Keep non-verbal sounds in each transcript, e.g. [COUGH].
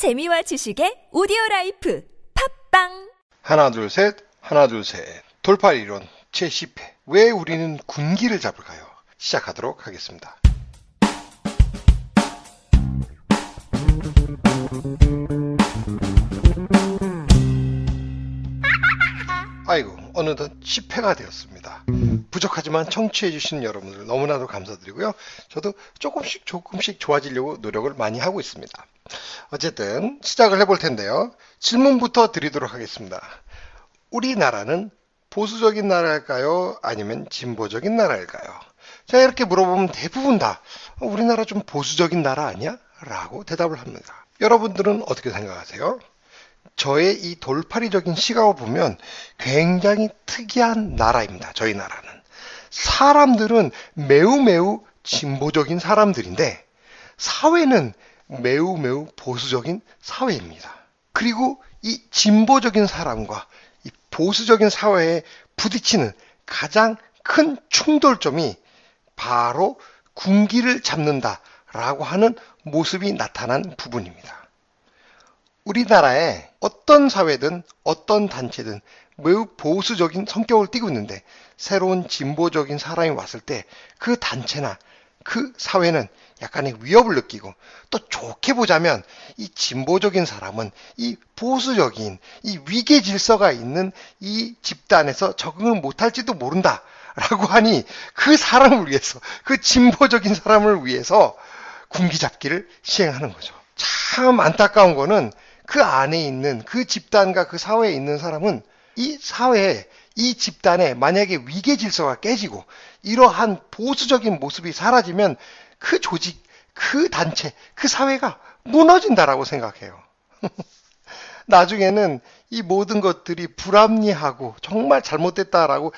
재미와 지식의 오디오 라이프 팟빵 하나 둘 셋 하나 둘 셋 돌파 이론 제10회 왜 우리는 군기를 잡을까요? 시작하도록 하겠습니다. 아이고 어느덧 10회가 되었습니다. 부족하지만 청취해주신 여러분들 너무나도 감사드리고요. 저도 조금씩 조금씩 좋아지려고 노력을 많이 하고 있습니다. 어쨌든 시작을 해볼 텐데요. 질문부터 드리도록 하겠습니다. 우리나라는 보수적인 나라일까요? 아니면 진보적인 나라일까요? 자, 이렇게 물어보면 대부분 다 어, 우리나라 좀 보수적인 나라 아니야? 라고 대답을 합니다. 여러분들은 어떻게 생각하세요? 저의 이 돌파리적인 시각을 보면 굉장히 특이한 나라입니다. 저희 나라는. 사람들은 매우 매우 진보적인 사람들인데 사회는 매우 매우 보수적인 사회입니다. 그리고 이 진보적인 사람과 이 보수적인 사회에 부딪히는 가장 큰 충돌점이 바로 군기를 잡는다라고 하는 모습이 나타난 부분입니다. 우리나라에 어떤 사회든 어떤 단체든 매우 보수적인 성격을 띠고 있는데 새로운 진보적인 사람이 왔을 때 그 단체나 그 사회는 약간의 위협을 느끼고 또 좋게 보자면 이 진보적인 사람은 이 보수적인 이 위계 질서가 있는 이 집단에서 적응을 못할지도 모른다. 라고 하니 그 사람을 위해서 그 진보적인 사람을 위해서 군기 잡기를 시행하는 거죠. 참 안타까운 거는 그 안에 있는 그 집단과 그 사회에 있는 사람은 이 사회에 이 집단에 만약에 위계 질서가 깨지고 이러한 보수적인 모습이 사라지면 그 조직, 그 단체, 그 사회가 무너진다라고 생각해요. [LAUGHS] 나중에는 이 모든 것들이 불합리하고 정말 잘못됐다라고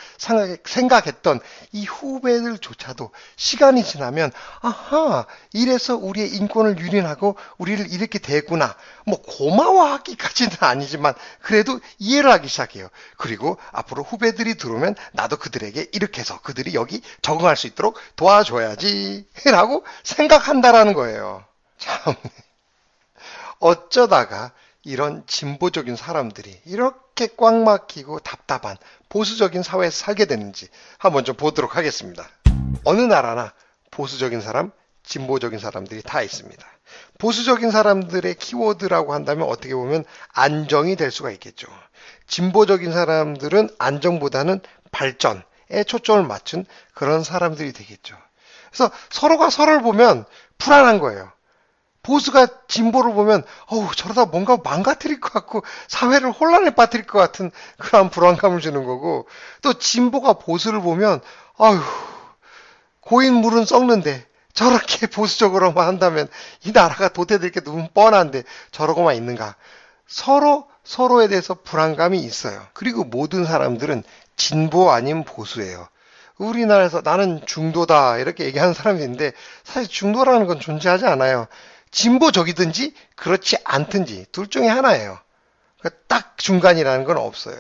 생각했던 이 후배들조차도 시간이 지나면 아하 이래서 우리의 인권을 유린하고 우리를 이렇게 대했구나. 뭐 고마워하기까지는 [LAUGHS] 아니지만 그래도 이해를 하기 시작해요. 그리고 앞으로 후배들이 들어오면 나도 그들에게 이렇게 해서 그들이 여기 적응할 수 있도록 도와줘야지 [LAUGHS] 라고 생각한다라는 거예요. 참. [LAUGHS] 어쩌다가 이런 진보적인 사람들이 이렇게 꽉 막히고 답답한 보수적인 사회에서 살게 되는지 한번 좀 보도록 하겠습니다. 어느 나라나 보수적인 사람, 진보적인 사람들이 다 있습니다. 보수적인 사람들의 키워드라고 한다면 어떻게 보면 안정이 될 수가 있겠죠. 진보적인 사람들은 안정보다는 발전에 초점을 맞춘 그런 사람들이 되겠죠. 그래서 서로가 서로를 보면 불안한 거예요. 보수가 진보를 보면 어우 저러다 뭔가 망가뜨릴 것 같고 사회를 혼란에 빠뜨릴 것 같은 그러한 불안감을 주는 거고 또 진보가 보수를 보면 아휴 고인 물은 썩는데 저렇게 [LAUGHS] 보수적으로만 한다면 이 나라가 도태될 게 너무 뻔한데 저러고만 있는가 서로 서로에 대해서 불안감이 있어요. 그리고 모든 사람들은 진보 아닌 보수예요. 우리나라에서 나는 중도다 이렇게 얘기하는 사람인데 사실 중도라는 건 존재하지 않아요. 진보적이든지 그렇지 않든지 둘 중에 하나예요. 그러니까 딱 중간이라는 건 없어요.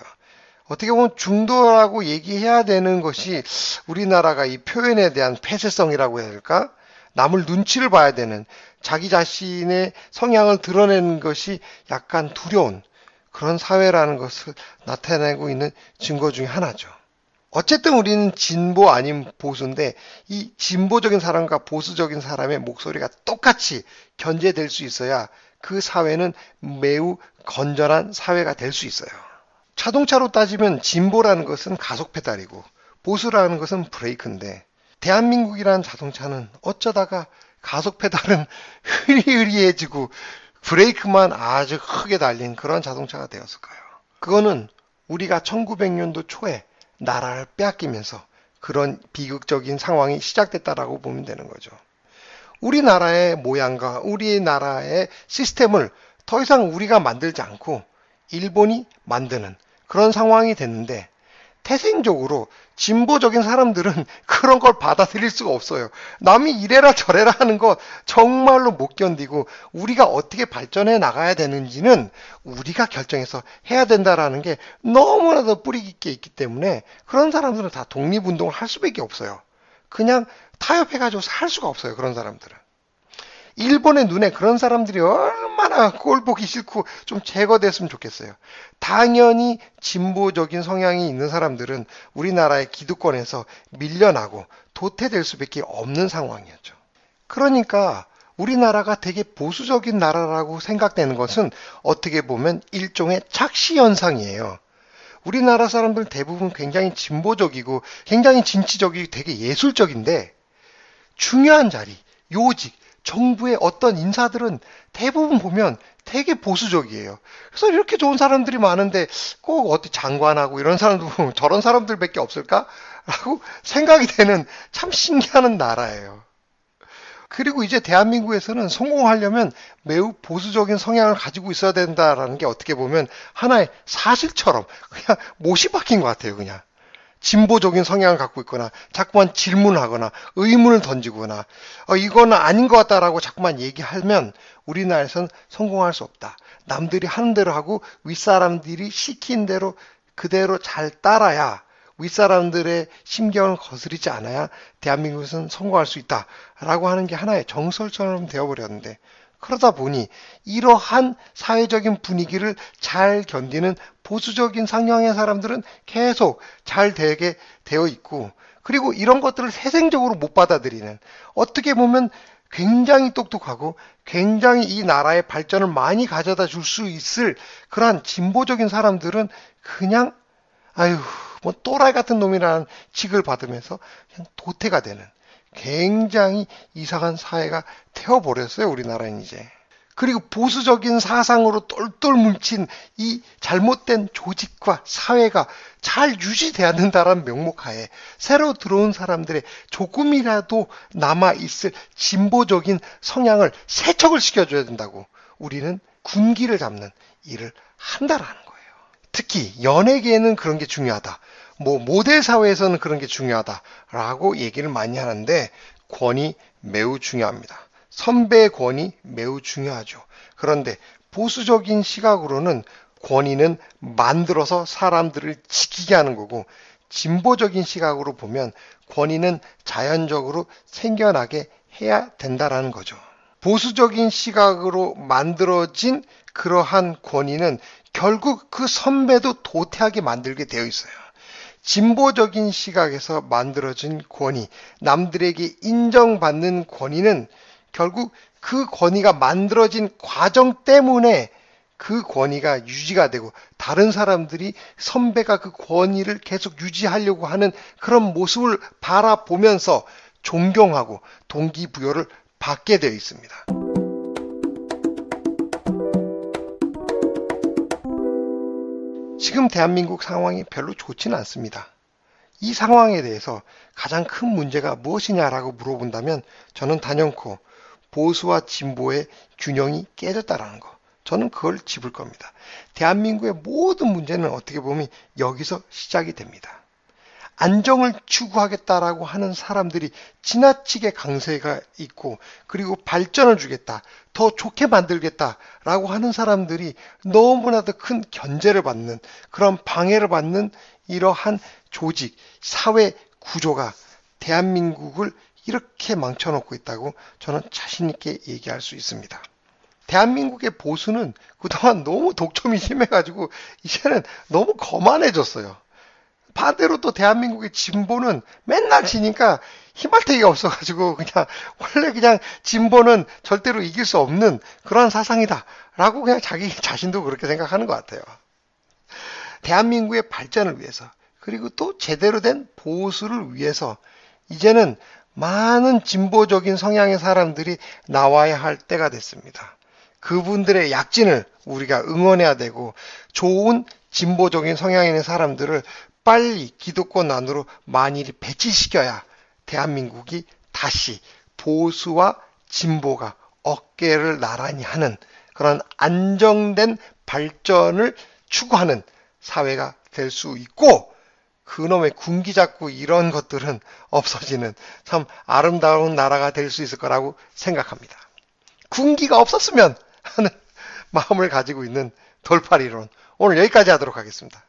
어떻게 보면 중도라고 얘기해야 되는 것이 우리나라가 이 표현에 대한 폐쇄성이라고 해야 될까? 남을 눈치를 봐야 되는 자기 자신의 성향을 드러내는 것이 약간 두려운 그런 사회라는 것을 나타내고 있는 증거 중에 하나죠. 어쨌든 우리는 진보 아닌 보수인데 이 진보적인 사람과 보수적인 사람의 목소리가 똑같이 견제될 수 있어야 그 사회는 매우 건전한 사회가 될 수 있어요. 자동차로 따지면 진보라는 것은 가속 페달이고 보수라는 것은 브레이크인데 대한민국이라는 자동차는 어쩌다가 가속 페달은 [LAUGHS] 흐리흐리해지고 브레이크만 아주 크게 달린 그런 자동차가 되었을까요? 그거는 우리가 1900년도 초에 나라를 빼앗기면서 그런 비극적인 상황이 시작됐다라고 보면 되는 거죠. 우리나라의 모양과 우리나라의 시스템을 더 이상 우리가 만들지 않고 일본이 만드는 그런 상황이 됐는데 태생적으로 진보적인 사람들은 [LAUGHS] 그런 걸 받아들일 수가 없어요. 남이 이래라 저래라 하는 거 정말로 못 견디고 우리가 어떻게 발전해 나가야 되는지는 우리가 결정해서 해야 된다라는 게 너무나도 뿌리 깊게 있기 때문에 그런 사람들은 다 독립운동을 할 수밖에 없어요. 그냥 타협해가지고 살 수가 없어요. 그런 사람들은. 일본의 눈에 그런 사람들이 얼마나 꼴 보기 싫고 좀 제거됐으면 좋겠어요. 당연히 진보적인 성향이 있는 사람들은 우리나라의 기득권에서 밀려나고 도태될 수밖에 없는 상황이었죠. 그러니까 우리나라가 되게 보수적인 나라라고 생각되는 것은 어떻게 보면 일종의 착시 현상이에요. 우리나라 사람들 대부분 굉장히 진보적이고 굉장히 진취적이고 되게 예술적인데 중요한 자리, 요직, 정부의 어떤 인사들은 대부분 보면 되게 보수적이에요. 그래서 이렇게 좋은 사람들이 많은데 꼭 어디 장관하고 이런 사람들 보면 저런 사람들밖에 없을까? 라고 [LAUGHS] 생각이 되는 참 신기한 나라예요. 그리고 이제 대한민국에서는 성공하려면 매우 보수적인 성향을 가지고 있어야 된다라는 게 어떻게 보면 하나의 사실처럼 그냥 못이 박힌 것 같아요, 그냥. 진보적인 성향을 갖고 있거나 자꾸만 질문하거나 의문을 던지거나 어, 이거는 아닌 것 같다라고 자꾸만 얘기하면 우리나라에선 성공할 수 없다. 남들이 하는 대로 하고 윗사람들이 시킨 대로 그대로 잘 따라야 윗사람들의 심경을 거스르지 않아야 대한민국에서는 성공할 수 있다라고 하는 게 하나의 정설처럼 되어버렸는데 그러다 보니 이러한 사회적인 분위기를 잘 견디는 보수적인 상향의 사람들은 계속 잘 되게 되어 있고 그리고 이런 것들을 세생적으로 못 받아들이는 어떻게 보면 굉장히 똑똑하고 굉장히 이 나라의 발전을 많이 가져다 줄 수 있을 그러한 진보적인 사람들은 그냥 아유 뭐 또라이 같은 놈이라는 직을 받으면서 그냥 도태가 되는 굉장히 이상한 사회가 되어버렸어요, 우리나라는 이제. 그리고 보수적인 사상으로 똘똘 뭉친 이 잘못된 조직과 사회가 잘 유지돼야 된다는 명목하에 새로 들어온 사람들의 조금이라도 남아있을 진보적인 성향을 세척을 시켜줘야 된다고 우리는 군기를 잡는 일을 한다라는 거예요. 특히 연예계에는 그런 게 중요하다. 뭐 모델 사회에서는 그런 게 중요하다라고 얘기를 많이 하는데 권위 매우 중요합니다. 선배의 권위 매우 중요하죠. 그런데 보수적인 시각으로는 권위는 만들어서 사람들을 지키게 하는 거고 진보적인 시각으로 보면 권위는 자연적으로 생겨나게 해야 된다라는 거죠. 보수적인 시각으로 만들어진 그러한 권위는 결국 그 선배도 도태하게 만들게 되어 있어요. 진보적인 시각에서 만들어진 권위, 남들에게 인정받는 권위는 결국 그 권위가 만들어진 과정 때문에 그 권위가 유지가 되고 다른 사람들이 선배가 그 권위를 계속 유지하려고 하는 그런 모습을 바라보면서 존경하고 동기부여를 받게 되어 있습니다. 지금 대한민국 상황이 별로 좋지는 않습니다. 이 상황에 대해서 가장 큰 문제가 무엇이냐라고 물어본다면 저는 단연코 보수와 진보의 균형이 깨졌다라는 거. 저는 그걸 짚을 겁니다. 대한민국의 모든 문제는 어떻게 보면 여기서 시작이 됩니다. 안정을 추구하겠다라고 하는 사람들이 지나치게 강세가 있고 그리고 발전을 주겠다. 더 좋게 만들겠다라고 하는 사람들이 너무나도 큰 견제를 받는 그런 방해를 받는 이러한 조직, 사회 구조가 대한민국을 이렇게 망쳐놓고 있다고 저는 자신있게 얘기할 수 있습니다. 대한민국의 보수는 그동안 너무 독점이 심해가지고 이제는 너무 거만해졌어요. 반대로 또 대한민국의 진보는 맨날 지니까 희말태기가 없어가지고 그냥 원래 그냥 진보는 절대로 이길 수 없는 그러한 사상이다 라고 그냥 자기 자신도 그렇게 생각하는 것 같아요. 대한민국의 발전을 위해서 그리고 또 제대로 된 보수를 위해서 이제는 많은 진보적인 성향의 사람들이 나와야 할 때가 됐습니다. 그분들의 약진을 우리가 응원해야 되고 좋은 진보적인 있는 사람들을 빨리 기득권 안으로 만일이 배치시켜야 대한민국이 다시 보수와 진보가 어깨를 나란히 하는 그런 안정된 발전을 추구하는 사회가 될 수 있고 그놈의 군기 잡고 이런 것들은 [LAUGHS] 없어지는 참 아름다운 나라가 될 수 있을 거라고 생각합니다. 군기가 없었으면 하는 [LAUGHS] 마음을 가지고 있는 돌파리론 오늘 여기까지 하도록 하겠습니다.